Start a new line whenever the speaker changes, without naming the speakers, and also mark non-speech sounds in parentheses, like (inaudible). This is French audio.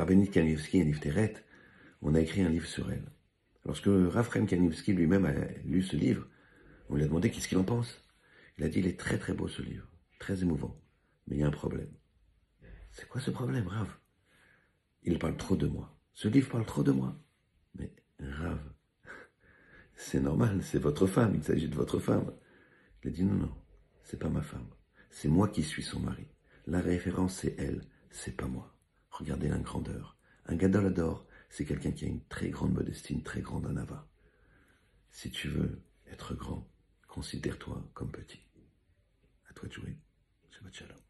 Rabbanit Kanievski et Nifteret, on a écrit un livre sur elle. Lorsque Raphaël Kanievski lui-même a lu ce livre, on lui a demandé qu'est-ce qu'il en pense. Il a dit, il est très très beau ce livre, très émouvant, mais il y a un problème. C'est quoi ce problème, Rav? Il parle trop de moi. Ce livre parle trop de moi. Mais Rav, (laughs) c'est normal, c'est votre femme, il s'agit de votre femme. Il a dit, non, non, c'est pas ma femme. C'est moi qui suis son mari. La référence, c'est elle, c'est pas moi. Regardez la grandeur. Un gadolador, c'est quelqu'un qui a une très grande modestie, une très grande anava. Si tu veux être grand, considère-toi comme petit. À toi de jouer. Shabbat shalom.